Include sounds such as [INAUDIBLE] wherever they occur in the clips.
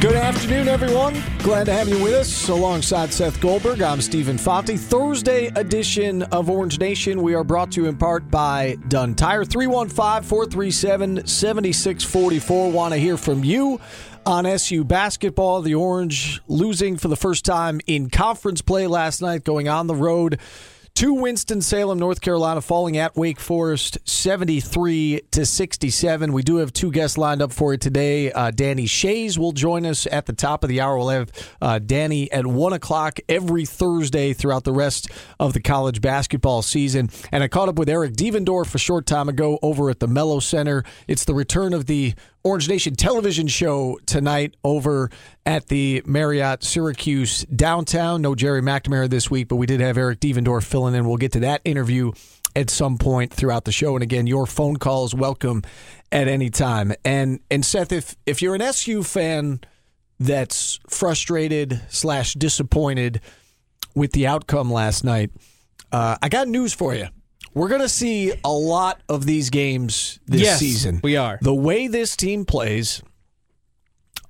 Good afternoon, everyone. Glad to have you with us alongside Seth Goldberg. I'm Stephen Fonte. Thursday edition of Orange Nation. We are brought to you in part by Dunn Tire. 315 437 7644. Want to hear from you on SU basketball. The Orange losing for the first time in conference play last night, going on the road to Winston-Salem, North Carolina, falling at Wake Forest 73 to 67. We do have two guests lined up for you today. Uh, Danny Shays will join us at the top of the hour. We'll have uh, Danny at 1 o'clock every Thursday throughout the rest of the college basketball season. And I caught up with Eric Devendorf a short time ago over at the Melo Center. It's the return of the Orange Nation television show tonight over at the Marriott Syracuse downtown. No Gerry McNamara this week, but we did have Eric Devendorf filling in. We'll get to that interview at some point throughout the show. And again, your phone calls welcome at any time. And and Seth, if if you're an SU fan that's frustrated slash disappointed with the outcome last night, uh, I got news for you. We're going to see a lot of these games this Yes, season. we are. The way this team plays,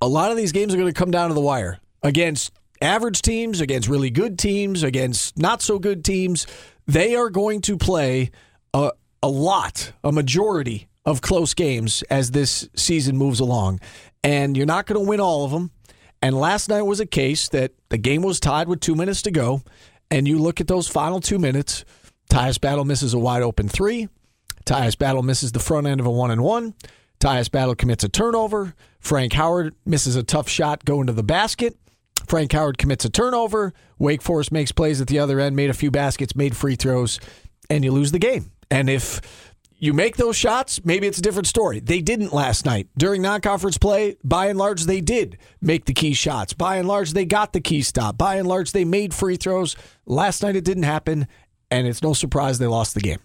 a lot of these games are going to come down to the wire against average teams, against really good teams, against not so good teams. They are going to play a, a lot, a majority of close games as this season moves along. And you're not going to win all of them. And last night was a case that the game was tied with two minutes to go. And you look at those final two minutes, Tyus Battle misses a wide open three. Tyus Battle misses the front end of a one and one. Tyus Battle commits a turnover. Frank Howard misses a tough shot going to the basket. Frank Howard commits a turnover. Wake Forest makes plays at the other end, made a few baskets, made free throws, and you lose the game. And if you make those shots, maybe it's a different story. They didn't last night. During non conference play, by and large, they did make the key shots. By and large, they got the key stop. By and large, they made free throws. Last night, it didn't happen, and it's no surprise they lost the game.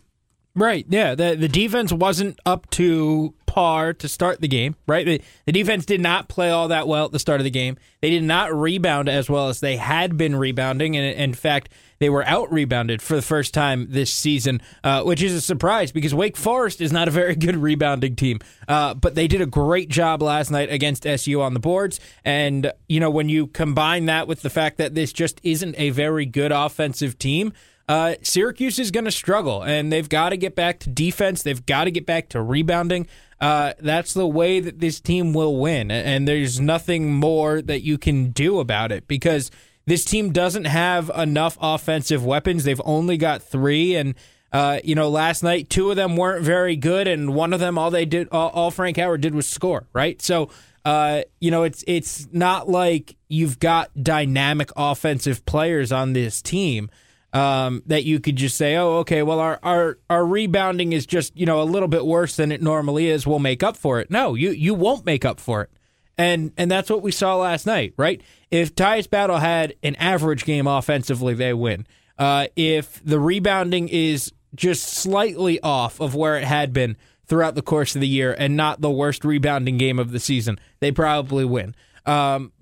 Right. Yeah. The the defense wasn't up to par to start the game. Right. The, the defense did not play all that well at the start of the game. They did not rebound as well as they had been rebounding, and in fact, they were out rebounded for the first time this season, uh, which is a surprise because Wake Forest is not a very good rebounding team. Uh, but they did a great job last night against SU on the boards, and you know when you combine that with the fact that this just isn't a very good offensive team uh, Syracuse is going to struggle, and they've got to get back to defense. They've got to get back to rebounding. Uh, that's the way that this team will win, and there's nothing more that you can do about it because this team doesn't have enough offensive weapons. They've only got three, and uh, you know, last night two of them weren't very good, and one of them all they did, all, all Frank Howard did was score. Right, so. Uh, you know, it's it's not like you've got dynamic offensive players on this team um, that you could just say, oh, okay, well, our, our our rebounding is just you know a little bit worse than it normally is. We'll make up for it. No, you you won't make up for it, and and that's what we saw last night, right? If Tyus Battle had an average game offensively, they win. Uh, if the rebounding is just slightly off of where it had been throughout the course of the year, and not the worst rebounding game of the season, they probably win. Um,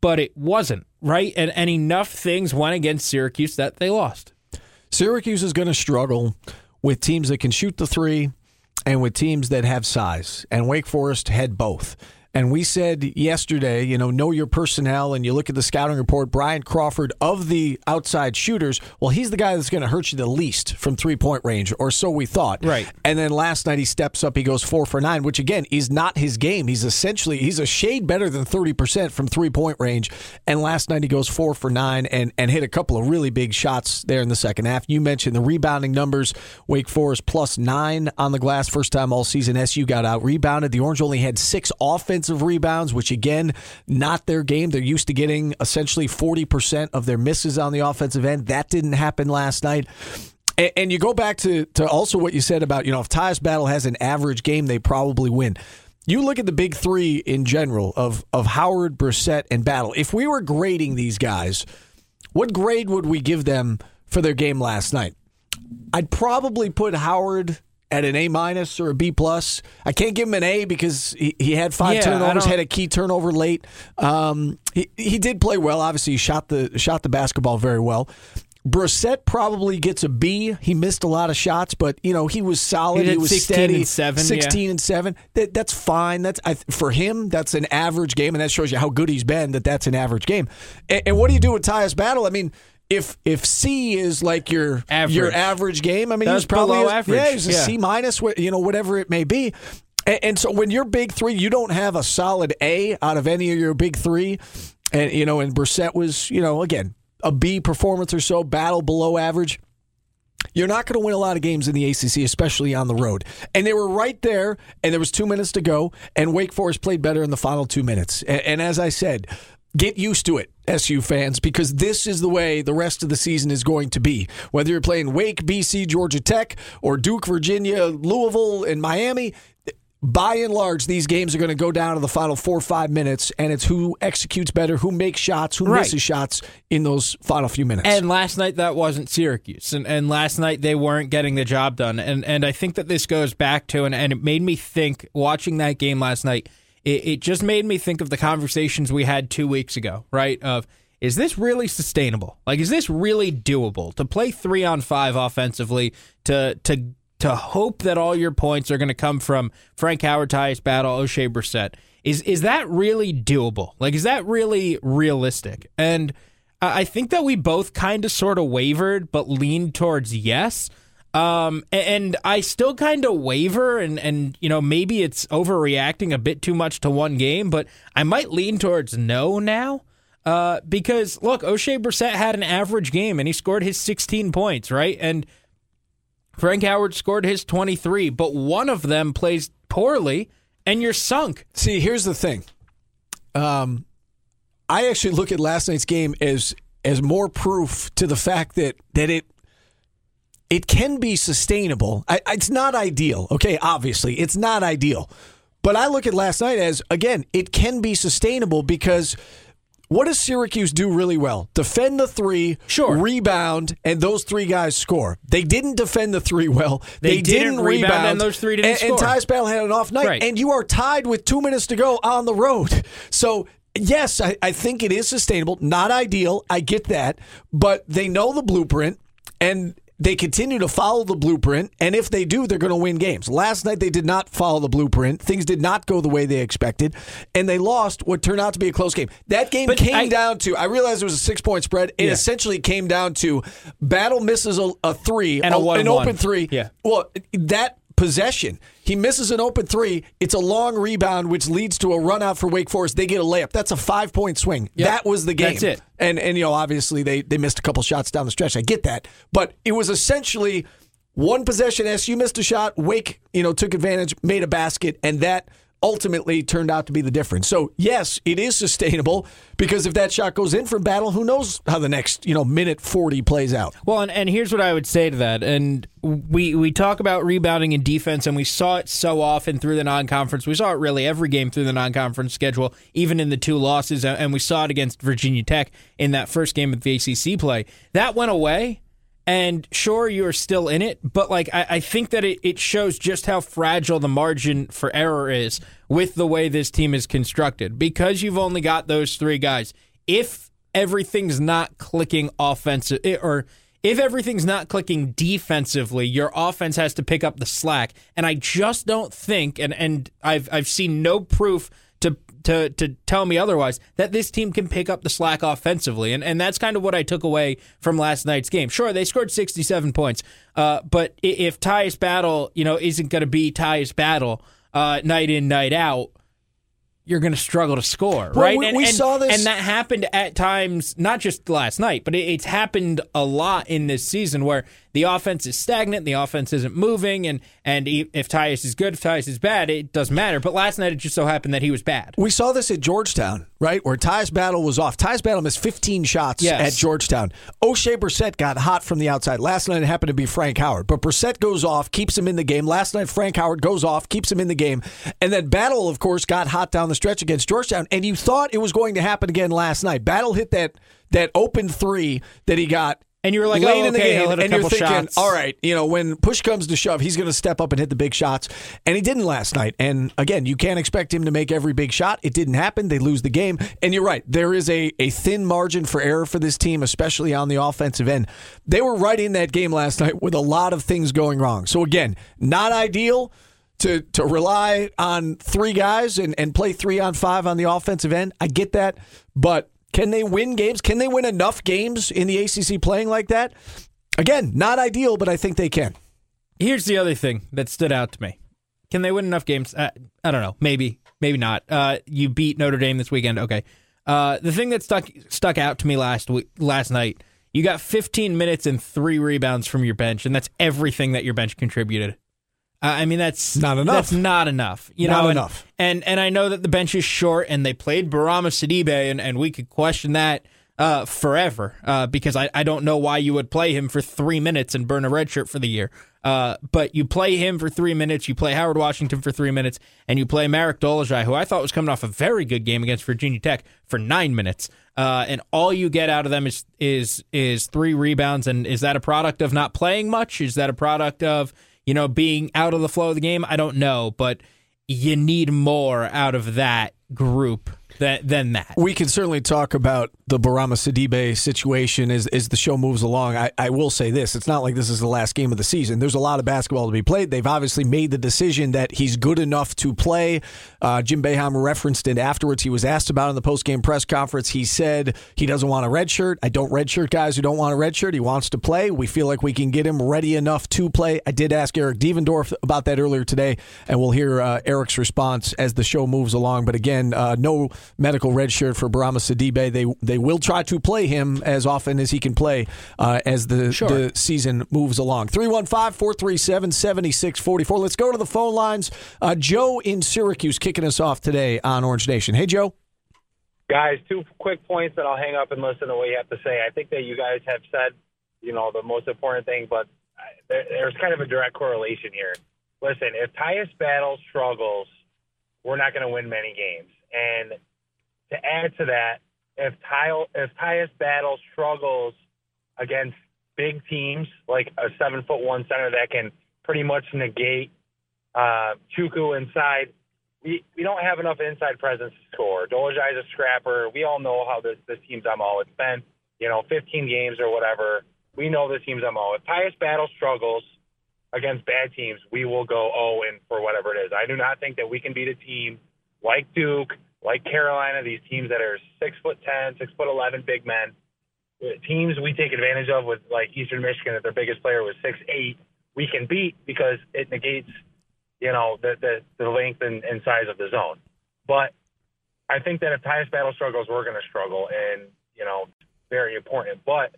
but it wasn't right, and, and enough things went against Syracuse that they lost. Syracuse is going to struggle with teams that can shoot the three and with teams that have size. And Wake Forest had both. And we said yesterday, you know, know your personnel, and you look at the scouting report. Bryant Crawford of the outside shooters, well, he's the guy that's going to hurt you the least from three point range, or so we thought. Right. And then last night he steps up, he goes four for nine, which again is not his game. He's essentially he's a shade better than thirty percent from three point range. And last night he goes four for nine and and hit a couple of really big shots there in the second half. You mentioned the rebounding numbers. Wake Forest plus nine on the glass, first time all season. SU got out rebounded. The Orange only had six offensive rebounds, which again, not their game. They're used to getting essentially 40% of their misses on the offensive end. That didn't happen last night. And, and you go back to, to also what you said about, you know, if Tyus Battle has an average game, they probably win. You look at the big three in general of, of Howard, Brissett, and Battle. If we were grading these guys, what grade would we give them for their game last night? I'd probably put Howard at an A minus or a B plus. I can't give him an A because he, he had five Yeah, turnovers, had a key turnover late. Um, he he did play well. Obviously, he shot the shot the basketball very well. Brissett probably gets a B. He missed a lot of shots, but you know he was solid. He He, was 16 steady. and seven, yeah. Sixteen and seven. That, that's fine. That's I, for him. That's an average game, and that shows you how good he's been. That that's an average game. And, and what do you do with Tyus Battle? I mean. If if C is like your Average. your average game, I mean, That's he's probably below average. Yeah, he's a Yeah. C minus, you know, whatever it may be. And, and so when you're big three, you don't have a solid A out of any of your big three. And you know, and Brissett was, you know, again a B performance or so, battle below average. You're not going to win a lot of games in the ACC, especially on the road. And they were right there, and there was two minutes to go, and Wake Forest played better in the final two minutes. And, and as I said, get used to it, SU fans, because this is the way the rest of the season is going to be. Whether you're playing Wake, BC, Georgia Tech, or Duke, Virginia, Louisville, and Miami, by and large, these games are going to go down to the final four or five minutes, and it's who executes better, who makes shots, who Right. misses shots in those final few minutes. And last night that wasn't Syracuse, and and last night they weren't getting the job done, and and I think that this goes back to and and it made me think watching that game last night. It, it just made me think of the conversations we had two weeks ago, right? Of is this really sustainable? Like, is this really doable to play three on five offensively? To to to hope that all your points are going to come from Frank Howard, Tyus Battle, Oshae Brissett. Is is that really doable? Like, is that really realistic? And I I think that we both kind of sort of wavered, but leaned towards yes. Um, and I still kind of waver, and and you know maybe it's overreacting a bit too much to one game, but I might lean towards no now. Uh, because look, Oshae Brissett had an average game, and he scored his 16 points, right? And Frank Howard scored his 23, but one of them plays poorly, and you're sunk. See, here's the thing. Um, I actually look at last night's game as as more proof to the fact that that it it can be sustainable. I, it's not ideal, okay? Obviously, it's not ideal, but I look at last night as again, it can be sustainable because. What does Syracuse do really well? Defend the three, Sure. rebound, and those three guys score. They didn't defend the three well. They didn't rebound, and those three didn't and, and score. Tyus Battle had an off night, Right. and you are tied with two minutes to go on the road. [LAUGHS] So, yes, I, I think it is sustainable. Not ideal. I get that. But they know the blueprint, and they continue to follow the blueprint. And if they do, they're going to win games. Last night, they did not follow the blueprint. Things did not go the way they expected, and they lost what turned out to be a close game. That game But came I- down to, I realized it was a six point spread. It Yeah. essentially came down to Battle misses a, a three, And a an 1-1. open three. Yeah. Well, that possession, he misses an open three. It's a long rebound, which leads to a run out for Wake Forest. They get a layup. That's a five point swing. Yep. That was the game. That's it. And and you know, obviously they they missed a couple shots down the stretch. I get that, but it was essentially one possession. SU missed a shot. Wake, you know, took advantage, made a basket, and that ultimately turned out to be the difference. So yes, it is sustainable because if that shot goes in from battle, who knows how the next you know minute forty plays out. Well, and, and here's what I would say to that. And we we talk about rebounding and defense, and we saw it so often through the non-conference. We saw it really every game through the non-conference schedule, even in the two losses, and and we saw it against Virginia Tech in that first game of the ACC play. That went away. And sure, you're still in it, but like I, I think that it, it shows just how fragile the margin for error is with the way this team is constructed. Because you've only got those three guys. If everything's not clicking offensive eh, or if everything's not clicking defensively, your offense has to pick up the slack. And I just don't think and and I've I've seen no proof to to tell me otherwise that this team can pick up the slack offensively. And and that's kind of what I took away from last night's game. Sure, they scored 67 points. Uh, but if Tyus Battle, you know, isn't going to be Tyus Battle uh, night in night out, you're going to struggle to score, Well, right? we- and, we and- saw this- and that happened at times, not just last night, but it, it's happened a lot in this season where the offense is stagnant, the offense isn't moving, and and if Tyus is good, if Tyus is bad, it doesn't matter. But last night it just so happened that he was bad. We saw this at Georgetown, right? Where Tyus Battle was off. Tyus Battle missed 15 shots Yes. at Georgetown. Oshae Brissett got hot from the outside. Last night it happened to be Frank Howard. But Brissett goes off, keeps him in the game. Last night Frank Howard goes off, keeps him in the game. And then Battle, of course, got hot down the stretch against Georgetown. And you thought it was going to happen again last night. Battle hit that that open three that he got And you were like, late oh, in the game, he'll hit a and you're thinking, shots. all right, you know, when push comes to shove, he's going to step up and hit the big shots, and he didn't last night. And again, you can't expect him to make every big shot. It didn't happen. They lose the game, and you're right. There is a a thin margin for error for this team, especially on the offensive end. They were right in that game last night with a lot of things going wrong. So again, not ideal. To, to rely on three guys and, and play three on five on the offensive end. I get that. But can they win games? Can they win enough games in the ACC playing like that? Again, not ideal, but I think they can. Here's the other thing that stood out to me. Can they win enough games? Uh, I don't know. Maybe, maybe not. Uh, you beat Notre Dame this weekend. Okay. Uh, the thing that stuck stuck out to me last week, last night, you got 15 minutes and three rebounds from your bench, and that's everything that your bench contributed. I mean, that's Not enough. That's not enough. You Not know, and- enough. And and I know that the bench is short, and they played Bourama Sidibe, and, and we could question that uh, forever uh, because I, I don't know why you would play him for three minutes and burn a red shirt for the year. Uh, but you play him for three minutes, you play Howard Washington for three minutes, and you play Marek Dolezaj, who I thought was coming off a very good game against Virginia Tech for nine minutes. Uh, and all you get out of them is is is three rebounds. And is that a product of not playing much? Is that a product of you know being out of the flow of the game? I don't know, but you need more out of that group than than that. We can certainly talk about the Bourama Sidibe situation as, as the show moves along. I, I will say this it's not like this is the last game of the season. There's a lot of basketball to be played. They've obviously made the decision that he's good enough to play. Uh, Jim Boeheim referenced it afterwards. He was asked about it in the post-game press conference. He said he doesn't want a red shirt. I don't red shirt guys who don't want a red shirt. He wants to play. We feel like we can get him ready enough to play. I did ask Eric Devendorf about that earlier today, and we'll hear uh, Eric's response as the show moves along. But again, uh, no medical red shirt for Bourama Sidibe. They they will try to play him as often as he can play uh, as the, Sure. the season moves along. 315 437 7644. Let's go to the phone lines. Uh, Joe in Syracuse kicking us off today on Orange Nation. Hey, Joe. Guys, two quick points that I'll hang up and listen to what you have to say. I think that you guys have said, you know, the most important thing, but there, there's kind of a direct correlation here. Listen, if Tyus Battle struggles, we're not going to win many games. And to add to that, if Ty, if Tyus Battle struggles against big teams like a seven foot one center that can pretty much negate uh, Chukwu inside, we, we don't have enough inside presence to score. Dolezaj's a scrapper. We all know how this, this team's MO. It's been, you know, 15 games or whatever. We know this team's MO. If Tyus Battle struggles against bad teams, we will go 0 and for whatever it is. I do not think that we can beat a team like Duke, like Carolina, these teams that are six foot ten, six foot eleven big men. Uh, Teams we take advantage of with like Eastern Michigan, that their biggest player was six eight, we can beat because it negates you know, the the, the length and, and size of the zone. But I think that if Tyus Battle struggles, we're going to struggle, and you know, very important. But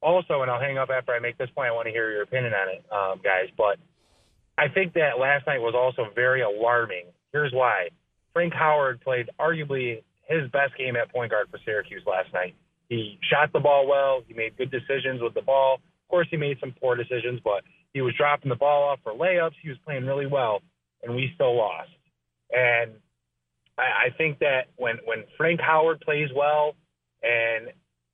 also, and I'll hang up after I make this point. I want to hear your opinion on it, um, guys. But I think that last night was also very alarming. Here's why: Frank Howard played arguably his best game at point guard for Syracuse last night. He shot the ball well. He made good decisions with the ball. Of course, he made some poor decisions, but he was dropping the ball off for layups. He was playing really well, and we still lost. And I, I think that when when Frank Howard plays well, and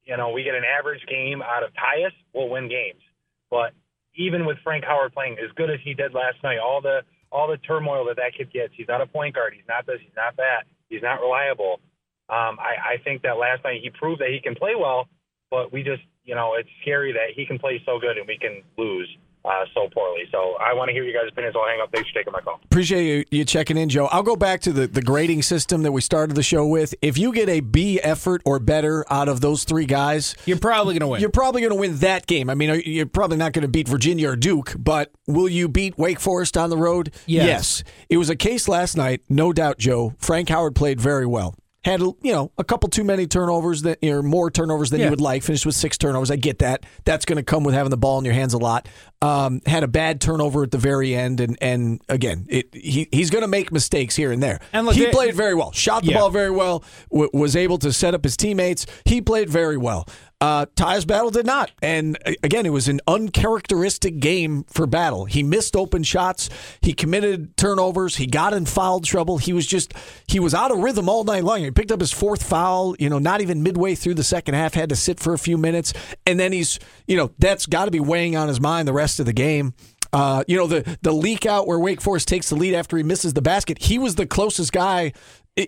you know we get an average game out of Tyus, we'll win games. But even with Frank Howard playing as good as he did last night, all the all the turmoil that that kid gets, he's not a point guard. He's not this. He's not that. He's not reliable. Um, I, I think that last night he proved that he can play well, but we just, you know, it's scary that he can play so good and we can lose uh, so poorly. So I want to hear you guys' opinions. I'll hang up. Thanks for taking my call. Appreciate you, you checking in, Joe. I'll go back to the, the grading system that we started the show with. If you get a B effort or better out of those three guys, You're probably going to win. you're probably going to win that game. I mean, you're probably not going to beat Virginia or Duke, but will you beat Wake Forest on the road? Yes. It was a case last night, no doubt, Joe. Frank Howard played very well. Had you know a couple too many turnovers that or more turnovers than you would like. Finished with six turnovers. I get that. That's going to come with having the ball in your hands a lot. Um, had a bad turnover at the very end, and and again, it, he he's going to make mistakes here and there. And look, he they- played very well. Shot the Yeah. ball very well. W- was able to set up his teammates. He played very well. Uh, Tyus Battle did not. And uh, again, it was an uncharacteristic game for Battle. He missed open shots. He committed turnovers. He got in foul trouble. He was just, he was out of rhythm all night long. He picked up his fourth foul, you know, not even midway through the second half, had to sit for a few minutes. And then he's, you know, that's got to be weighing on his mind the rest of the game. Uh, you know the the leak out where Wake Forest takes the lead after he misses the basket. He was the closest guy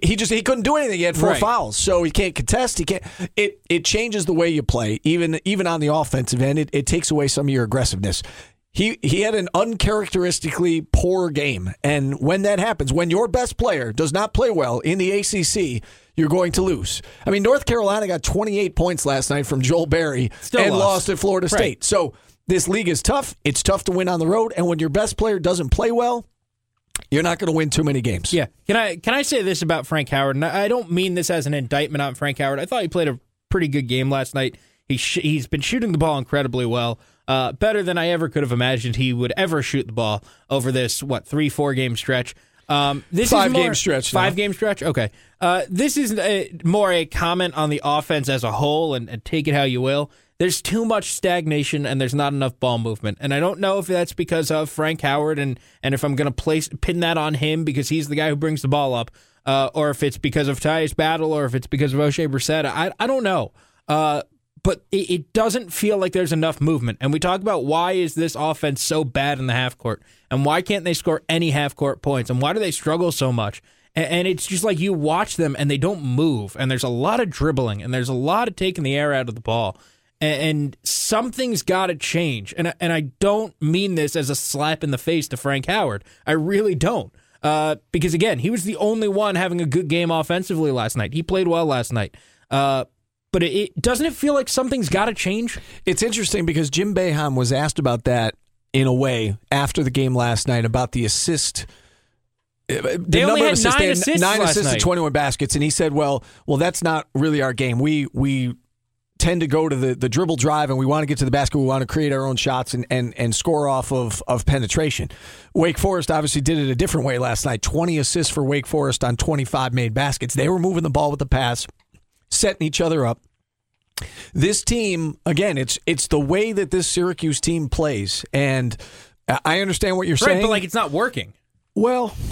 he just he couldn't do anything. He had four Right. fouls, so he can't contest. He can't. It it changes the way you play, even even on the offensive end. It, it takes away some of your aggressiveness. He he had an uncharacteristically poor game, and when that happens, when your best player does not play well in the ACC, you're going to lose. I mean, North Carolina got 28 points last night from Joel Berry Still and lost. lost at Florida Right. State. So this league is tough. It's tough to win on the road, and when your best player doesn't play well, you're not going to win too many games. Yeah. Can I can I say this about Frank Howard? And I don't mean this as an indictment on Frank Howard. I thought he played a pretty good game last night. He sh- he's been shooting the ball incredibly well, uh, better than I ever could have imagined he would ever shoot the ball over this what three four game stretch. Um, this Five is more, game stretch now. Five game stretch. Okay. Uh, this is a, more a comment on the offense as a whole, and, and take it how you will. There's too much stagnation, and there's not enough ball movement. And I don't know if that's because of Frank Howard, and and if I'm going to place pin that on him because he's the guy who brings the ball up, uh, or if it's because of Tyus Battle, or if it's because of Oshae Brissett. I I don't know. Uh, but it, it doesn't feel like there's enough movement. And we talk about why is this offense so bad in the half court, and why can't they score any half court points, and why do they struggle so much? And, it's just like you watch them and they don't move, and there's a lot of dribbling, and there's a lot of taking the air out of the ball, and, something's got to change. And and I don't mean this as a slap in the face to Frank Howard. I really don't. Uh, because again, he was the only one having a good game offensively last night. He played well last night. Uh, but it, doesn't it feel like something's got to change? It's interesting because Jim Boeheim was asked about that in a way after the game last night about the assist. uh, The They only had assists, nine they had assists nine assists and 21 baskets, and he said, "Well, well, that's not really our game. We we tend to go to the, the dribble drive and we want to get to the basket. We want to create our own shots and, and, and score off of, of penetration. Wake Forest obviously did it a different way last night. 20 assists for Wake Forest on 25 made baskets. They were moving the ball with the pass, setting each other up. This team, again, it's it's the way that this Syracuse team plays. And I understand what you're Right, saying. but like it's not working. well, [LAUGHS]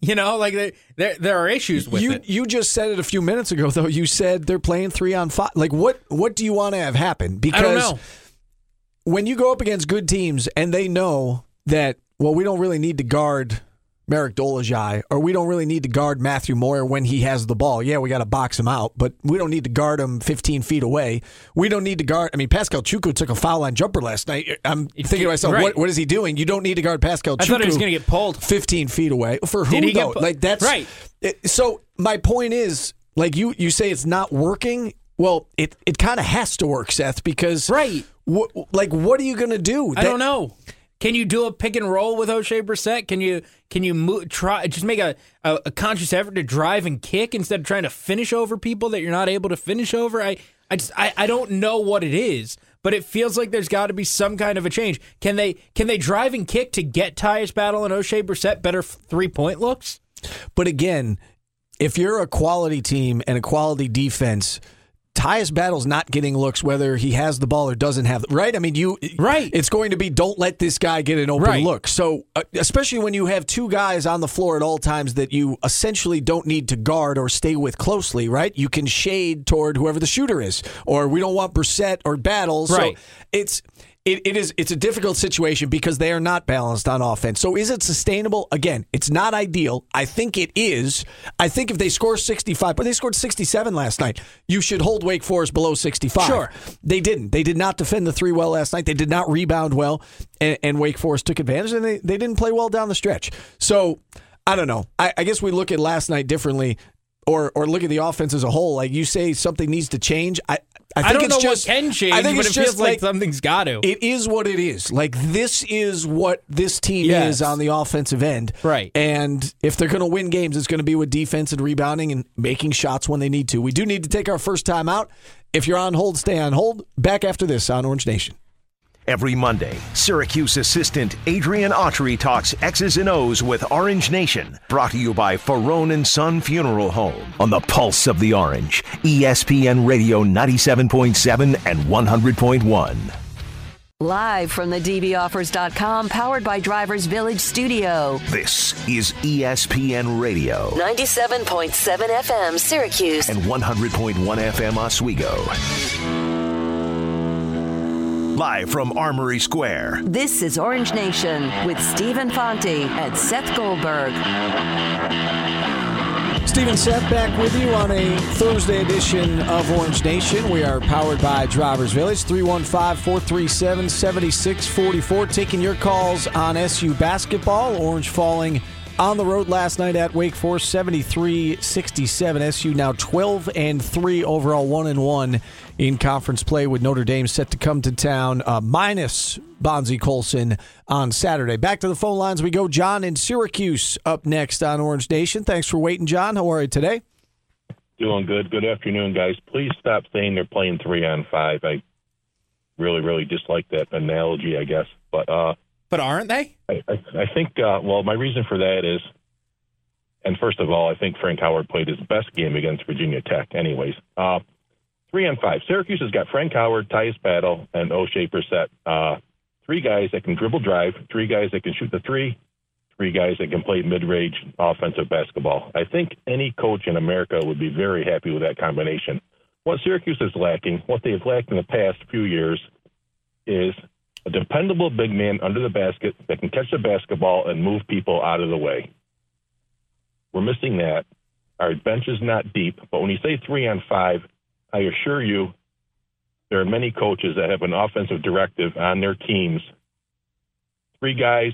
You know, like there there, there are issues with you it. you just said it a few minutes ago though. You said they're playing three on five. Like what what do you want to have happen? Because I don't know. when you go up against good teams and they know that well, we don't really need to guard Marek Dolezaj or we don't really need to guard Matthew Moyer when he has the ball. Yeah, we got to box him out, but we don't need to guard him 15 feet away. We don't need to guard. I mean, Paschal Chukwu took a foul line jumper last night. I'm thinking to myself, Right. what, what is he doing? You don't need to guard Paschal. I thought he was going to get pulled. 15 feet away. For who Did he get though? pu- like that's Right. it- so my point is, like you you say it's not working. Well, it it kind of has to work, Seth, because Right. wh- like what are you going to do? I don't know. Can you do a pick and roll with Oshae Brissett? Can you can you move, try just make a, a, a conscious effort to drive and kick instead of trying to finish over people that you're not able to finish over? I I just I, I don't know what it is, but it feels like there's got to be some kind of a change. Can they can they drive and kick to get Tyus Battle and O'Shea Brissett better three point looks? But again, if you're a quality team and a quality defense, Tyus Battle's not getting looks whether he has the ball or doesn't have it, right? I mean, you Right. It's going to be don't let this guy get an open Right. look. So, uh, especially when you have two guys on the floor at all times that you essentially don't need to guard or stay with closely, right? You can shade toward whoever the shooter is, or we don't want Brissett or Battle. Right. So it's it, it is it's a difficult situation because they are not balanced on offense. So is it sustainable? Again, it's not ideal. I think it is. I think if they score 65, but they scored 67 last night, you should hold Wake Forest below 65. Sure. They didn't. They did not defend the three well last night. They did not rebound well, and, and Wake Forest took advantage, and they, they didn't play well down the stretch. So I don't know. I, I guess we look at last night differently. Or, or look at the offense as a whole. Like you say, something needs to change. I, I think I don't it's know just, what can change, I think but it's it feels just like, something's got to. it is what it is. Like this is what this team Yes. is on the offensive end. Right. And if they're going to win games, it's going to be with defense and rebounding and making shots when they need to. We do need to take our first time out. If you're on hold, stay on hold. Back after this on Orange Nation. Every Monday, Syracuse assistant Adrian Autry talks X's and O's with Orange Nation. Brought to you by Farone and Son Funeral Home on the Pulse of the Orange, ESPN Radio 97.7 and 100.1. Live from the DBOffers.com, powered by Drivers Village Studio. This is ESPN Radio 97.7 FM, Syracuse. and 100.1 FM Oswego. Live from Armory Square. This is Orange Nation with Stephen Fonte and Seth Goldberg. Stephen Seth back with you on a Thursday edition of Orange Nation. We are powered by Drivers Village, 315 437 7644. Taking your calls on SU basketball. Orange falling on the road last night at Wake Forest, 73 67. SU now 12 and 3 overall, 1 and 1 in conference play with Notre Dame set to come to town, uh, minus Bonzie Colson on Saturday. Back to the phone lines we go. John in Syracuse up next on Orange Nation. Thanks for waiting, John. How are you today? Doing good. Good afternoon, guys. Please stop saying they're playing three on five. I really, really dislike that analogy, I guess. But uh, But aren't they? I, I, I think, uh, well, my reason for that is, and first of all, I think Frank Howard played his best game against Virginia Tech, anyways. Uh, three and five. Syracuse has got Frank Howard, Tyus Battle, and Oshae Brissett. Uh, three guys that can dribble drive, three guys that can shoot the three, three guys that can play mid-range offensive basketball. I think any coach in America would be very happy with that combination. What Syracuse is lacking, what they've lacked in the past few years, is a dependable big man under the basket that can catch the basketball and move people out of the way. We're missing that. Our bench is not deep, but when you say three on five, I assure you there are many coaches that have an offensive directive on their teams. Three guys,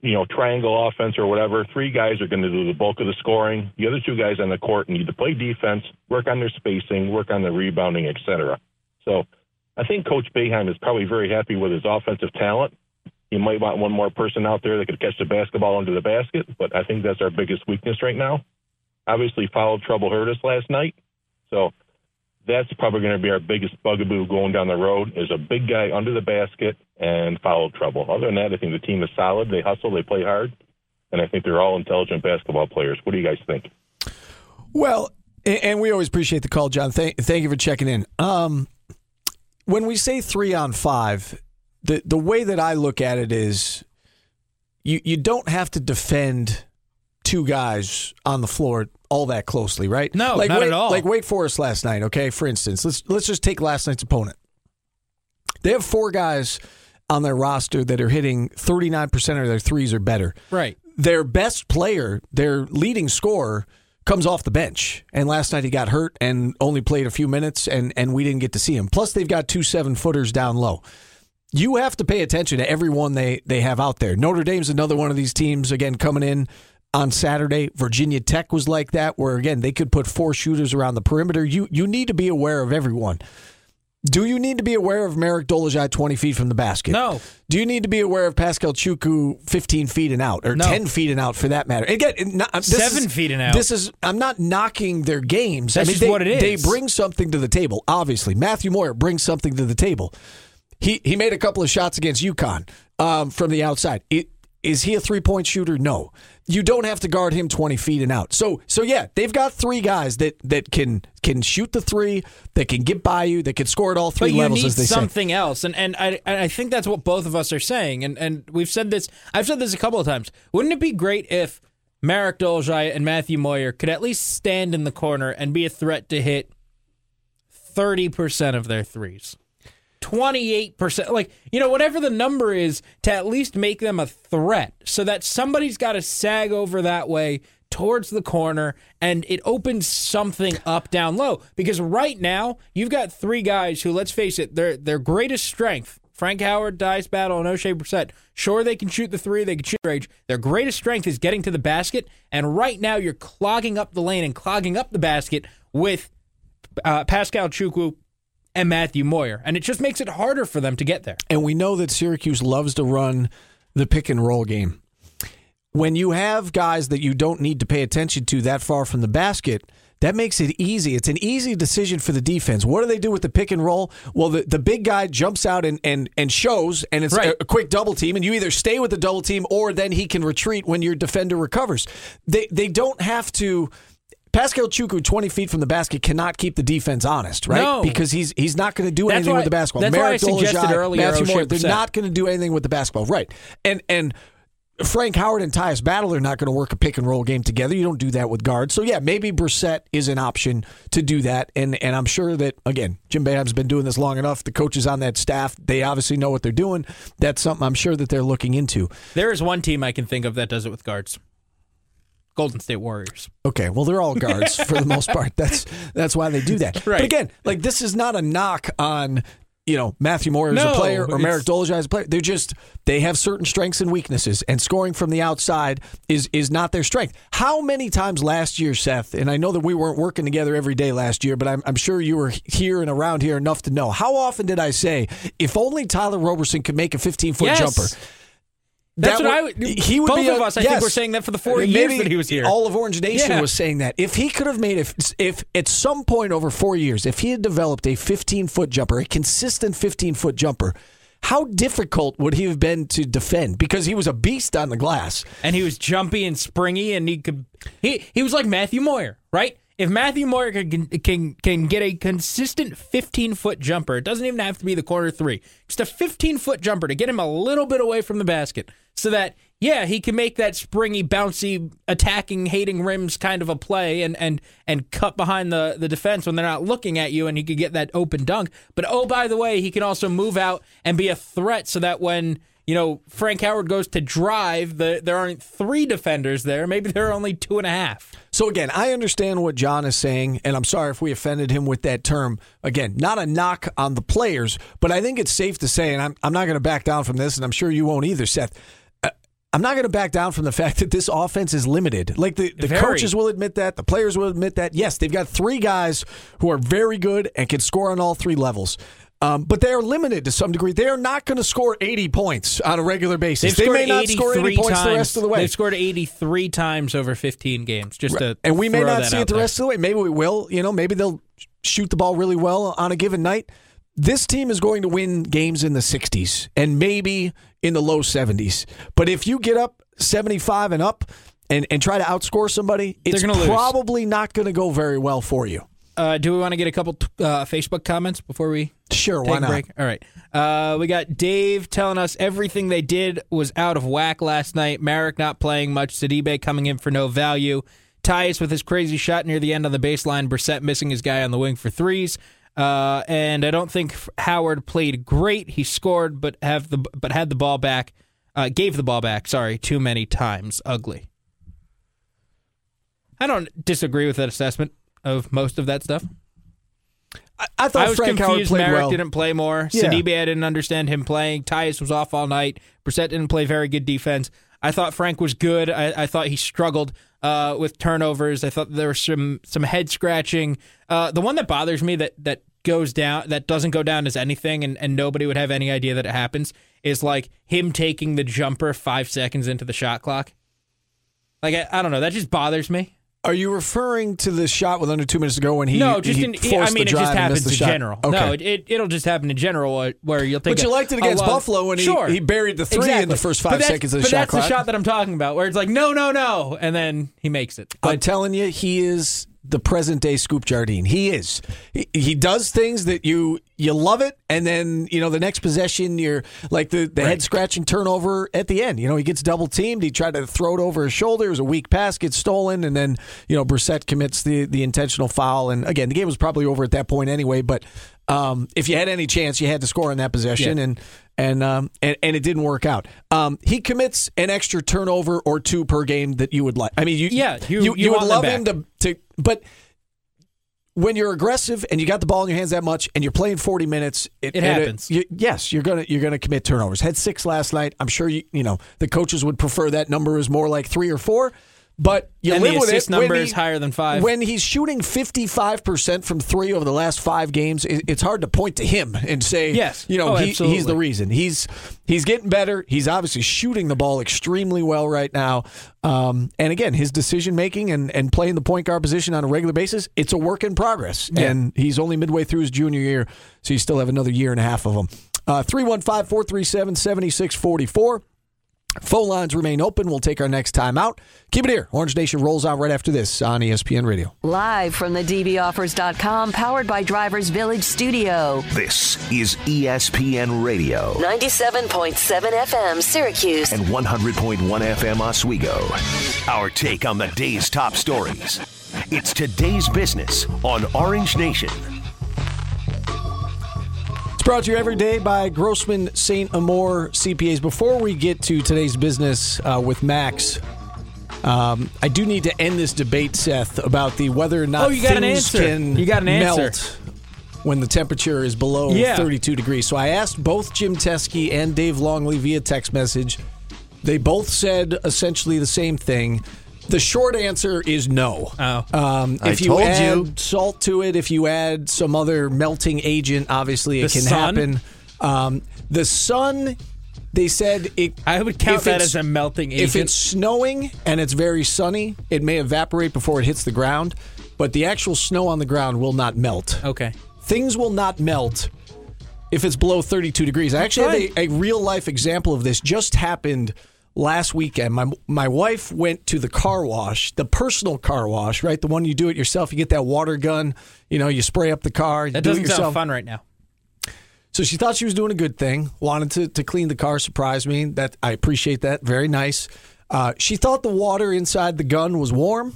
you know, triangle offense or whatever, three guys are going to do the bulk of the scoring. The other two guys on the court need to play defense, work on their spacing, work on the rebounding, etc. So I think Coach Boeheim is probably very happy with his offensive talent. He might want one more person out there that could catch the basketball under the basket, but I think that's our biggest weakness right now. Obviously, foul trouble hurt us last night. So that's probably going to be our biggest bugaboo going down the road is a big guy under the basket and foul trouble. Other than that, I think the team is solid. They hustle, they play hard, and I think they're all intelligent basketball players. What do you guys think? Well, and we always appreciate the call, John. Thank, thank you for checking in. Um, when we say three on five, the the way that I look at it is, you you don't have to defend two guys on the floor all that closely, right? No, like not Wake, at all. Like Wake Forest last night. Okay, for instance, let's let's just take last night's opponent. They have four guys on their roster that are hitting thirty nine percent of their threes or better Right. their best player, their leading scorer, comes off the bench. And last night he got hurt and only played a few minutes, and, and we didn't get to see him. Plus, they've got two seven footers down low. You have to pay attention to everyone they, they have out there. Notre Dame's another one of these teams, again, coming in on Saturday. Virginia Tech was like that, where, again, they could put four shooters around the perimeter. You, you need to be aware of everyone. Do you need to be aware of Marek Dolezaj 20 feet from the basket? No. Do you need to be aware of Paschal Chukwu 15 feet and out, or No. 10 feet and out for that matter? Again, not, this Seven is- feet and out. This is I'm not knocking their games. That's I mean, just they, what it is. They bring something to the table. Obviously, Matthew Moyer brings something to the table. He he made a couple of shots against UConn um, from the outside. It, is he a three point shooter? No. You don't have to guard him twenty feet and out. So so yeah, they've got three guys that that can can shoot the three, that can get by you, that can score at all three But you levels, need as they say. something else, and and I I think that's what both of us are saying, and and we've said this. I've said this a couple of times. Wouldn't it be great if Marek Dolezaj and Matthew Moyer could at least stand in the corner and be a threat to hit thirty percent of their threes? 28%, like, you know, whatever the number is, to at least make them a threat so that somebody's got to sag over that way towards the corner and it opens something up down low. Because right now, you've got three guys who, let's face it, their their greatest strength, Frank Howard, Tyus Battle, and Oshae Brissett, sure, they can shoot the three, they can shoot range. Their greatest strength is getting to the basket. And right now, you're clogging up the lane and clogging up the basket with uh, Paschal Chukwu and Matthew Moyer. And it just makes it harder for them to get there. and we know that Syracuse loves to run the pick and roll game. When you have guys that you don't need to pay attention to that far from the basket, that makes it easy. It's an easy decision for the defense. What do they do with the pick and roll? Well, the, the big guy jumps out and, and, and shows, and it's Right. a, a quick double team, and you either stay with the double team or then he can retreat when your defender recovers. They they don't have to. Paschal Chukwu, 20 feet from the basket, cannot keep the defense honest, right? No. Because he's he's not going to do That's anything why- with the basketball. that's why I Marek suggested earlier Matthew Moore, they're not going to do anything with the basketball, right? And and Frank Howard and Tyus Battle are not going to work a pick and roll game together. You don't do that with guards. So yeah, maybe Brissett is an option to do that. And and I'm sure that again, Jim Boeheim's been doing this long enough. The coaches on that staff, they obviously know what they're doing. That's something I'm sure that they're looking into. There is one team I can think of that does it with guards. Golden State Warriors. Okay, well they're all guards for the most part. That's that's why they do that. [LAUGHS] Right. But again, like this is not a knock on you know Matthew Moore as a player or Marek Dolezaj as a player. They're just they have certain strengths and weaknesses, and scoring from the outside is is not their strength. How many times last year, Seth? And I know that we weren't working together every day last year, but I'm, I'm sure you were here and around here enough to know. How often did I say if only Tyler Roberson could make a 15 foot Yes. jumper? That's That what I would- would. He would both be of a- us, I think, were saying that for the four Maybe years that he was here. All of Orange Nation Yeah. was saying that. If he could have made if if at some point over four years, if he had developed a 15 foot jumper, a consistent 15 foot jumper. How difficult would he have been to defend? Because he was a beast on the glass. and he was jumpy and springy, and he could. He he was like Matthew Moyer, right? If Matthew Moyer can can can get a consistent 15 foot jumper, it doesn't even have to be the corner three. Just a 15 foot jumper to get him a little bit away from the basket, so that yeah, he can make that springy, bouncy, attacking, hating rims kind of a play, and and and cut behind the the defense when they're not looking at you, and he could get that open dunk. But oh, by the way, he can also move out and be a threat, so that when you know, Frank Howard goes to drive, the, there aren't three defenders there. Maybe there are only two and a half. So again, I understand what John is saying, and I'm sorry if we offended him with that term. Again, not a knock on the players, but I think it's safe to say, and I'm, I'm not going to back down from this, and I'm sure you won't either, Seth. Uh, I'm not going to back down from the [LAUGHS] fact that this offense is limited. Like the, the Very. coaches will admit that, the players will admit that. Yes, they've got three guys who are very good and can score on all three levels. Um, but they are limited to some degree. They are not going to score 80 points on a regular basis. They've they may not score 80 points times. the rest of the way. They've scored 83 times over 15 games. Just to and we may not see it the there. rest of the way. Maybe we will. You know, maybe they'll shoot the ball really well on a given night. This team is going to win games in the 60s and maybe in the low 70s. But if you get up 75 and up and, and try to outscore somebody, it's gonna lose. probably not going to go very well for you. Uh, do we want to get a couple uh, Facebook comments before we Sure, take why a not? break? All right. Uh, we got Dave telling us everything they did was out of whack last night. Marek not playing much. Sidibe coming in for no value. Tyus with his crazy shot near the end on the baseline. Brissett missing his guy on the wing for threes. Uh, and I don't think Howard played great. He scored, but have the but had the ball back. Uh, gave the ball back. Sorry, too many times. Ugly. I don't disagree with that assessment of most of that stuff. I, I thought I was Frank Howard confused. played Marek well. didn't play more. Yeah. Sidibe, I didn't understand him playing. Tyus was off all night. Brissett didn't play very good defense. I thought Frank was good. I, I thought he struggled uh, with turnovers. I thought there was some some head scratching. Uh, the one that bothers me that that goes down that doesn't go down as anything, and, and nobody would have any idea that it happens is like him taking the jumper five seconds into the shot clock. Like I, I don't know. That just bothers me. Are you referring to the shot with under two minutes to go when he no, just he in. forced I mean, it just happens in shot? general. Okay. No, it, it it'll just happen in general where- where you'll think. But you liked it against Buffalo when he- sure. he buried the three in the first five seconds of the but shot that's clock. the shot that I'm talking about, where it's like no, no, no, and then he makes it. I'm telling you, he is the present day Scoop Jardine. He is. He, he does things that you you love it, and then you know the next possession, you're like the, the head scratching turnover at the end. You know he gets double teamed. He tried to throw it over his shoulder. It was a weak pass, gets stolen, and then you know Brissett commits the the intentional foul. And again, the game was probably over at that point anyway. But um, if you had any chance, you had to score in that possession, Yeah. and and um and, and it didn't work out. Um, he commits an extra turnover or two per game that you would like. I mean, you Yeah, you- you, you would love him to to but when you're aggressive and you got the ball in your hands that much and you're playing 40 minutes It and happens. you- yes you're gonna you're gonna commit turnovers. Had six last night. I'm sure you you know the coaches would prefer that number is more like three or four But you and live the with it. when number he- is higher than five. When he's shooting 55% from three over the last five games, it's hard to point to him and say, Yes. you know, Oh, he, he's the reason. He's he's getting better. He's obviously shooting the ball extremely well right now. Um, and again, his decision making and, and playing the point guard position on a regular basis, it's a work in progress. And he's only midway through his junior year, so you still have another year and a half of him. Uh, 315 437 7644. Phone lines remain open. We'll take our next time out. Keep it here. Orange Nation rolls out right after this on ESPN Radio. Live from the DBOffers.com, powered by Drivers Village Studio. This is ESPN Radio 97.7 FM, Syracuse. and 100.1 FM Oswego. Our take on the day's top stories. It's today's business on Orange Nation. Brought to you every day by Grossman St. Amour CPAs. Before we get to today's business uh, with Max, um, I do need to end this debate, Seth, about the whether or not Oh, you got an things answer. can You got an answer. melt when the temperature is below Yeah. 32 degrees. So I asked both Jim Teske and Dave Longley via text message. They both said essentially the same thing. The short answer is no. Oh. Um, if you add you. salt to it, if you add some other melting agent, obviously it The can sun? happen. Um, the sun, they said it. I would count that as a melting agent. If it's snowing and it's very sunny, it may evaporate before it hits the ground, but the actual snow on the ground will not melt. okay. Things will not melt if it's below 32 degrees. I actually have a, a real life example of this. Just happened last weekend. My my wife went to the car wash, the personal car wash, right? The one you do it yourself. You get that water gun. You know, you spray up the car. That do it doesn't yourself. sound fun right now. So she thought she was doing a good thing, wanted to, to clean the car, Surprised me. That I appreciate that. Very nice. Uh, she thought the water inside the gun was warm.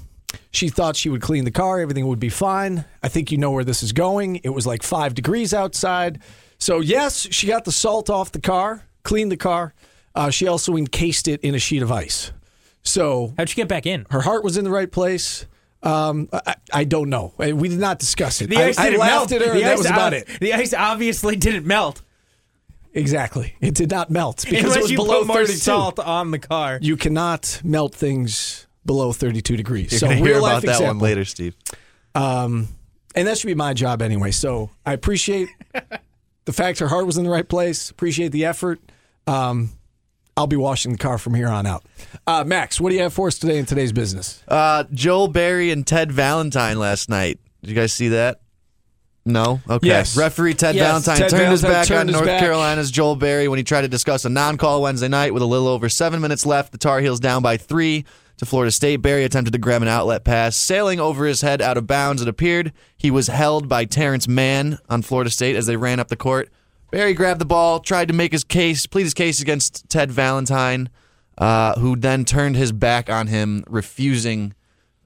She thought she would clean the car, everything would be fine. I think you know where this is going. It was like five degrees outside. So, yes, she got the salt off the car, cleaned the car. Uh, she also encased it in a sheet of ice. So, How'd she get back in? her heart was in the right place. Um, I, I don't know. We did not discuss it. The ice I didn't laughed melt. at her, The and that ice was about ob- it. The ice obviously didn't melt Exactly. It did not melt [LAUGHS] because unless it was you below put more 32. salt on the car. You cannot melt things below 32 degrees. You're so gonna real hear life about that one later, Steve. Um, and that should be my job anyway. So I appreciate [LAUGHS] the fact her heart was in the right place. Appreciate the effort. Um, I'll be washing the car from here on out. Uh, Max, what do you have for us today in today's business? Uh, Joel Berry and Ted Valentine last night. Did you guys see that? No. Okay. Yes. Referee Ted Yes, Valentine Ted turned his back turned on his North back. Carolina's Joel Berry when he tried to discuss a non-call Wednesday night with a little over seven minutes left. The Tar Heels down by three to Florida State. Berry attempted to grab an outlet pass, sailing over his head out of bounds. It appeared he was held by Terrence Mann on Florida State as they ran up the court. Berry grabbed the ball, tried to make his case, plead his case against Ted Valentine, uh, who then turned his back on him, refusing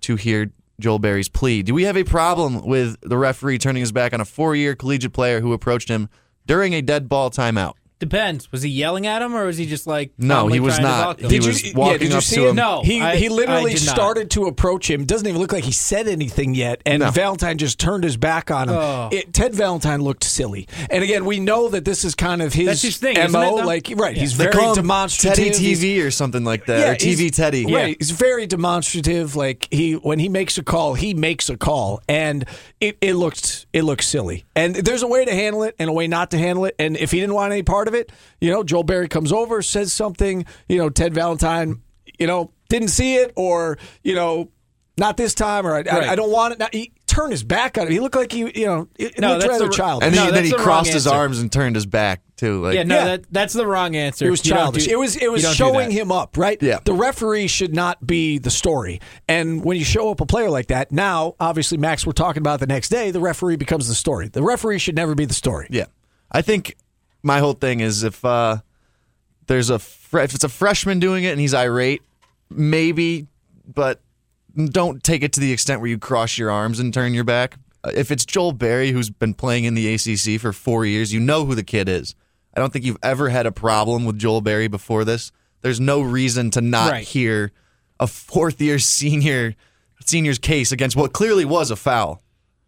to hear Joel Berry's plea. Do we have a problem with the referee turning his back on a four-year collegiate player who approached him during a dead ball timeout? Depends. Was he yelling at him or was he just like No, he was not. talk to him? He was walking did you up see to him. No, he I- he literally I did not. started to approach him. Doesn't even look like he said anything yet, and No. Valentine just turned his back on him. Oh. It, Ted Valentine looked silly, and again, we know that this is kind of his, That's his thing, isn't mo. it, like right, he's They very call him demonstrative. Teddy He's- TV or something like that, or TV he's- Teddy. Right. He's very demonstrative. Like he when he makes a call, he makes a call. And it, it looked it looked silly. And there's a way to handle it and a way not to handle it. And if he didn't want any part of it, you know, Joel Berry comes over, says something, you know, Ted Valentine, you know, didn't see it or, you know, not this time or I, I, Right. I don't want it. Now, he turned his back on him. He looked like he, you know, it, it No, looked that's rather the- childish. And No, then, then he the crossed his arms and turned his back too. Like, yeah, no, Yeah. That, that's the wrong answer. It was childish. do- it was it was you don't do showing him up, right? Yeah. The referee should not be the story. And when you show up a player like that, now obviously Max, we're talking about the next day, the referee becomes the story. The referee should never be the story. Yeah, I think my whole thing is if uh, there's a fre- if it's a freshman doing it and he's irate, maybe, but don't take it to the extent where you cross your arms and turn your back. Uh, If it's Joel Berry who's been playing in the ACC for four years, you know who the kid is. I don't think you've ever had a problem with Joel Berry before this. There's no reason to not Right. hear a fourth year senior senior's case against what clearly was a foul.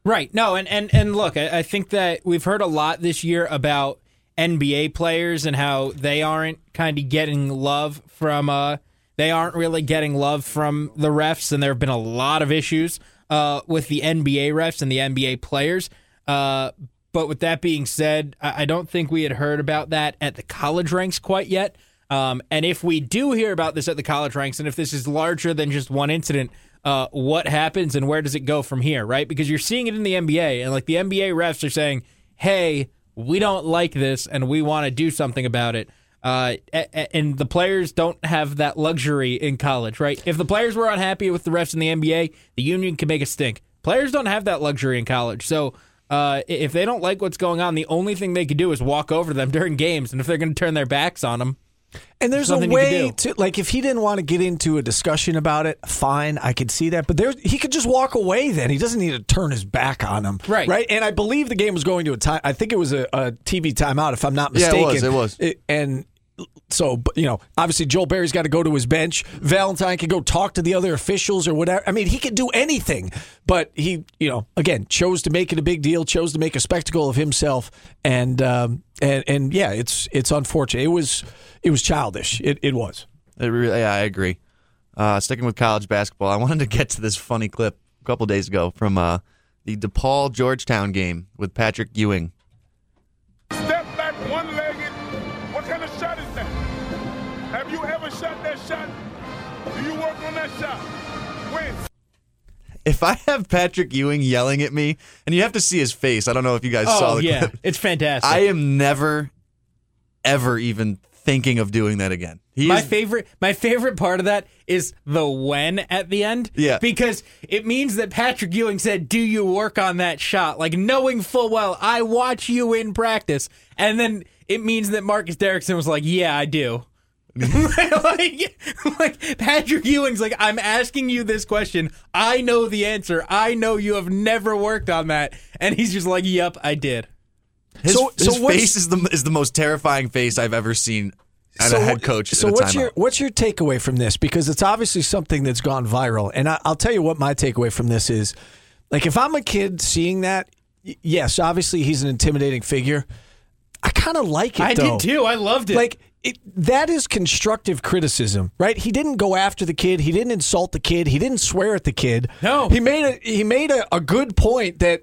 Right. No, and and and look, I, I think that we've heard a lot this year about NBA players and how they aren't kind of getting love from uh, they aren't really getting love from the refs, and there have been a lot of issues uh, with the NBA refs and the NBA players. Uh, but with that being said, I I don't think we had heard about that at the college ranks quite yet. Um, and if we do hear about this at the college ranks, and if this is larger than just one incident, uh, what happens and where does it go from here, right? Because you're seeing it in the NBA, and like the NBA refs are saying, hey, we don't like this and we want to do something about it. Uh, and the players don't have that luxury in college, right? If the players were unhappy with the refs in the NBA, the union can make a stink. Players don't have that luxury in college. So uh, if they don't like what's going on, the only thing they could do is walk over to them [LAUGHS] during games. And if they're going to turn their backs on them, And there's a Nothing you can way to like if he didn't want to get into a discussion about it, fine, I could see that. But there, he could just walk away. Then he doesn't need to turn his back on him, Right. Right. And I believe the game was going to a time. I think it was a, a TV timeout, if I'm not mistaken. Yeah, it mistaken. was, it was. and so, you know, obviously Joel Berry's got to go to his bench. Valentine could go talk to the other officials or whatever. I mean, he could do anything, but he, you know, again, chose to make it a big deal, chose to make a spectacle of himself, and um, and and yeah, it's it's unfortunate. It was it was childish. It it was. It really, yeah, I agree. Uh, sticking with college basketball, I [LAUGHS] wanted to get to this funny clip a couple days ago from uh, the DePaul Georgetown game with Patrick Ewing. Step back one legged. What kind of shot is that? Have you ever shot that shot? Do you work on that shot? When? If I have Patrick Ewing yelling at me, and you have to see his face, I don't know if you guys saw the clip. oh the yeah, clip. it's fantastic. I am never, ever even thinking of doing that again. He my is, favorite my favorite part of that is the when at the end. Yeah. Because it means that Patrick Ewing said, Do you work on that shot? Like knowing full well I watch you in practice. And then it means that Marcus Derrickson was like, Yeah, I do. [LAUGHS] like, like Patrick Ewing's like, I'm asking you this question. I know the answer. I know you have never worked on that. And he's just like, Yep, I did. His, So- his so face is the is the most terrifying face I've ever seen at a head coach. So at a what's timeout. your what's your takeaway from this? Because it's obviously something that's gone viral, and I, I'll tell you what my takeaway from this is. Like, if I'm a kid seeing that, yes, obviously he's an intimidating figure. I kind of like it. I though. did too. I loved it. Like it, that is constructive criticism, right? He didn't go after the kid. He didn't insult the kid. He didn't swear at the kid. No. he made a he made a, a good point that.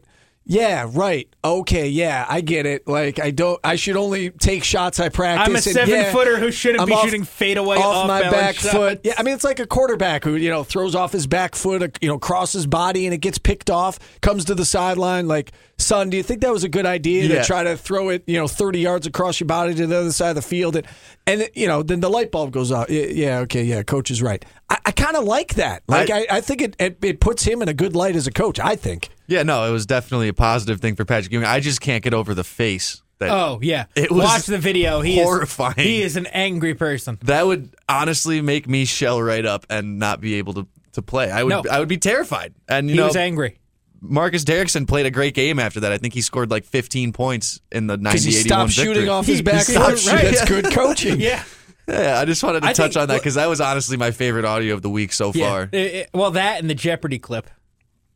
Yeah, right. Okay, yeah, I get it. Like I don't I should only take shots I practice. I'm a and seven yeah, footer who shouldn't I'm be off- shooting fadeaway off off my back shots. foot. Yeah, I mean it's like a quarterback who you know throws off his back foot, you know, crosses body and it gets picked off, comes to the sideline. Like, son, do you think that was a good idea Yeah. to try to throw it, you know, 30 yards across your body to the other side of the field, and and you know, then the light bulb goes off. Yeah, yeah okay, yeah, coach is right. I, I kind of like that. Like, I, I, think it, it it puts him in a good light as a coach. I think. Yeah, no, it was definitely a positive thing for Patrick Ewing. I just can't get over the face. That, Oh yeah, It was watch the video. He horrifying. Is, he is an angry person. that would honestly make me shell right up and not be able to, to play. I would No. I would be terrified. And you He know, was angry. Marcus Derrickson played a great game after that. I think he scored like 15 points in the 90 Because he stopped victory. shooting off his He back stopped foot. shooting. That's good [LAUGHS] coaching. Yeah, Yeah, I just wanted to I touch think- on that because that was honestly my favorite audio of the week so yeah. far. It- it- well, that and the Jeopardy clip.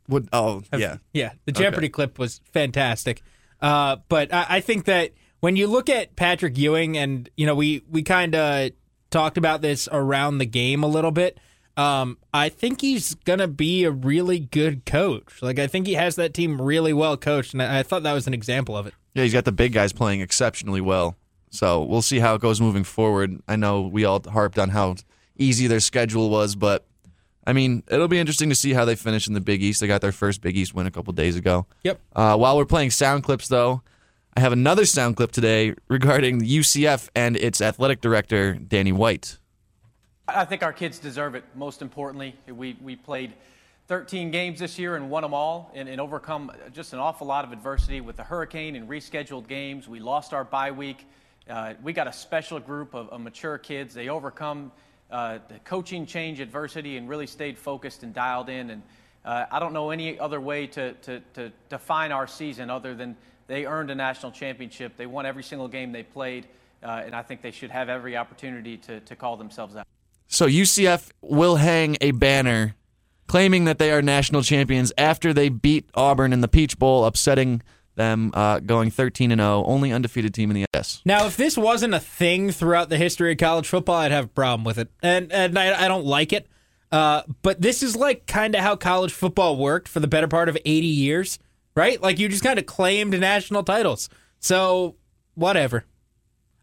Would, oh, yeah. Yeah, the Jeopardy clip was fantastic. Uh, but I, I think that when you look at Patrick Ewing, and you know, we we kind of talked about this around the game a little bit. Um, I think he's gonna be a really good coach. Like I think he has that team really well coached, and I, I thought that was an example of it. Yeah, he's got the big guys playing exceptionally well. So we'll see how it goes moving forward. I know we all harped on how easy their schedule was, but I mean, it'll be interesting to see how they finish in the Big East. They got their first Big East win a couple days ago. Yep. Uh, while we're playing sound clips, though, I have another sound clip today regarding UCF and its athletic director, Danny White. I think our kids deserve it. Most importantly, we, we played 13 games this year and won them all and, and overcome just an awful lot of adversity with the hurricane and rescheduled games. We lost our bye week. Uh, we got a special group of, of mature kids. They overcome uh, the coaching change adversity and really stayed focused and dialed in. And uh, I don't know any other way to, to, to define our season other than they earned a national championship. They won every single game they played, uh, and I think they should have every opportunity to, to call themselves out. So UCF will hang a banner claiming that they are national champions after they beat Auburn in the Peach Bowl, upsetting them uh, going 13 and 0, only undefeated team in the S. Now, if this wasn't a thing throughout the history of college football, I'd have a problem with it, and and I, I don't like it. Uh, but this is like kind of how college football worked for the better part of 80 years, right? Like you just kind of claimed national titles. So whatever.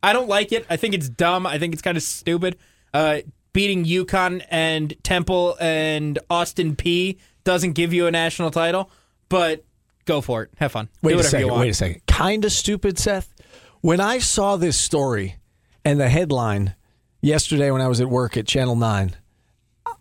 I don't like it. I think it's dumb. I think it's kind of stupid. Uh, beating UConn and Temple and Austin Peay doesn't give you a national title, but go for it. Have fun. Wait Do a second. you want. Wait a second. Kind of stupid, Seth. When I saw this story and the headline yesterday when I was at work at Channel Nine,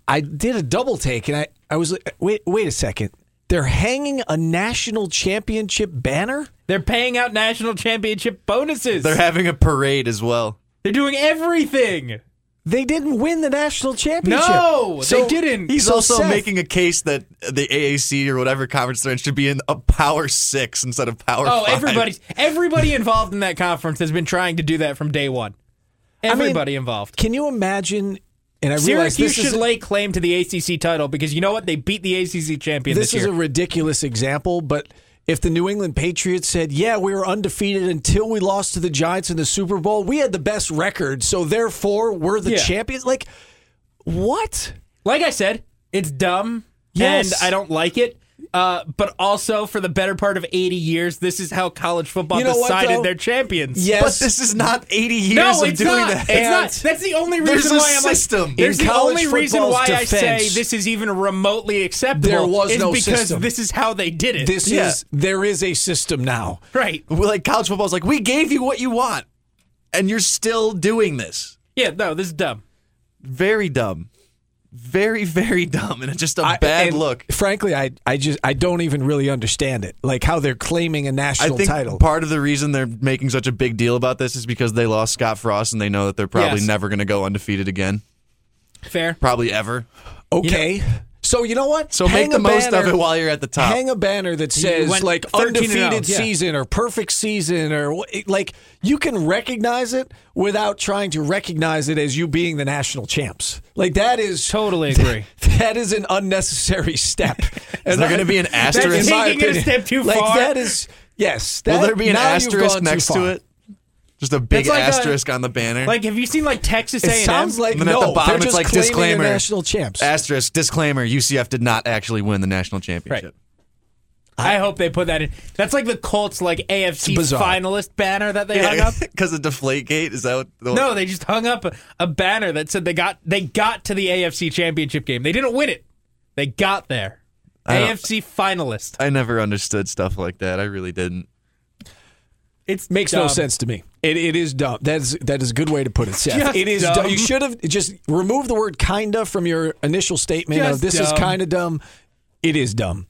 I did a double take and I, I was like, wait, wait a second. They're hanging a national championship banner. They're paying out national championship bonuses. They're having a parade as well. They're doing everything. They didn't win the national championship. No, they didn't. He's So, also Seth- making a case that the AAC or whatever conference they're in should be in a Power Six instead of Power Oh, Five. everybody's everybody involved in that conference has been trying to do that from day one. mean, Everybody involved. Can you imagine? And I realize Syracuse this should is lay claim to the ACC title because you know what? They beat the ACC champion this this, is year. a ridiculous example, but if the New England Patriots said, "Yeah, we were undefeated until we lost to the Giants in the Super Bowl. We had the best record, so therefore we're the Yeah. champions." Like, what? like I said, it's dumb Yes. and I don't like it. Uh, but also, for the better part of 80 years, this is how college football You know decided though? their champions. Yes, But this is not 80 years No, of it's doing not. that. It's not. That's the only reason a why I'm system. like. There's In the only reason football's why I say this is even remotely acceptable. There was is no because system. this is how they did it. This Yeah. is there is a system now. right. Like college football is like, we gave you what you want, and you're still doing this. Yeah. No, this is dumb. Very dumb. Very, very dumb, and it's just a I- bad look. Frankly, I I just I don't even really understand it. Like how they're claiming a national think title. part of the reason they're making such a big deal about this is because they lost Scott Frost, and they know that they're probably Yes. never going to go undefeated again, Fair. probably ever. okay. So you know what? So Hang make the a most of it while you're at the top. Hang a banner that says like undefeated 0, yeah. season or perfect season or like you can recognize it without trying to recognize it as you being the national champs. Like that is Totally [LAUGHS] agree. That is an unnecessary step. [LAUGHS] Is there going to be an [LAUGHS] That's asterisk? in my taking it a step too like far. that is yes. Will there be an asterisk next to it? Just a big It's like a- asterisk on the banner. Like, have you seen like Texas A&M? sounds like And then at no. the bottom, they're it's just like claiming disclaimer. they're national champs. asterisk disclaimer: UCF did not actually win the national championship. Right. I hope they put that in. That's like the Colts like AFC finalist banner that they hung up. [LAUGHS] because of Deflategate. Is that what? The, No, they just hung up a, a banner that said they got they got to the AFC Championship game. They didn't win it. They got there. I AFC finalist. I never understood stuff like that. I really didn't. It Makes no sense to me. It, it is dumb. That is that is a good way to put it, Seth. Just it is dumb. dumb. You should have just removed the word "kinda" from your initial statement. Of this is kind of dumb. It is dumb.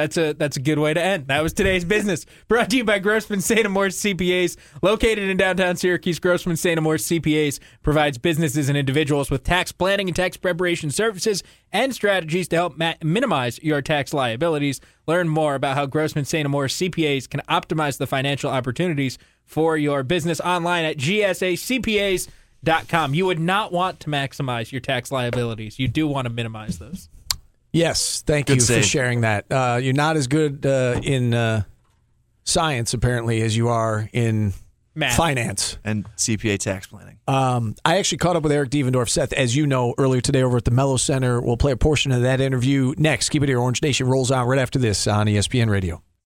That's a that's a good way to end. That was today's business. Brought to you by Grossman St. Amour's CPAs, located in downtown Syracuse. Grossman St. Amour's CPAs provides businesses and individuals with tax planning and tax preparation services and strategies to help ma- minimize your tax liabilities. Learn more about how Grossman St. Amour's CPAs can optimize the financial opportunities for your business online at gsacpas.com. You would not want to maximize your tax liabilities. You do want to minimize those. Yes, thank Good you for sharing that. Uh, you're not as good uh, in uh, science apparently as you are in Math. finance. And CPA tax planning. Um, I actually caught up with Eric Devendorf, Seth, as you know, earlier today over at the Melo Center. We'll play a portion of that interview next. Keep it here. Orange Nation rolls out right after this on ESPN Radio.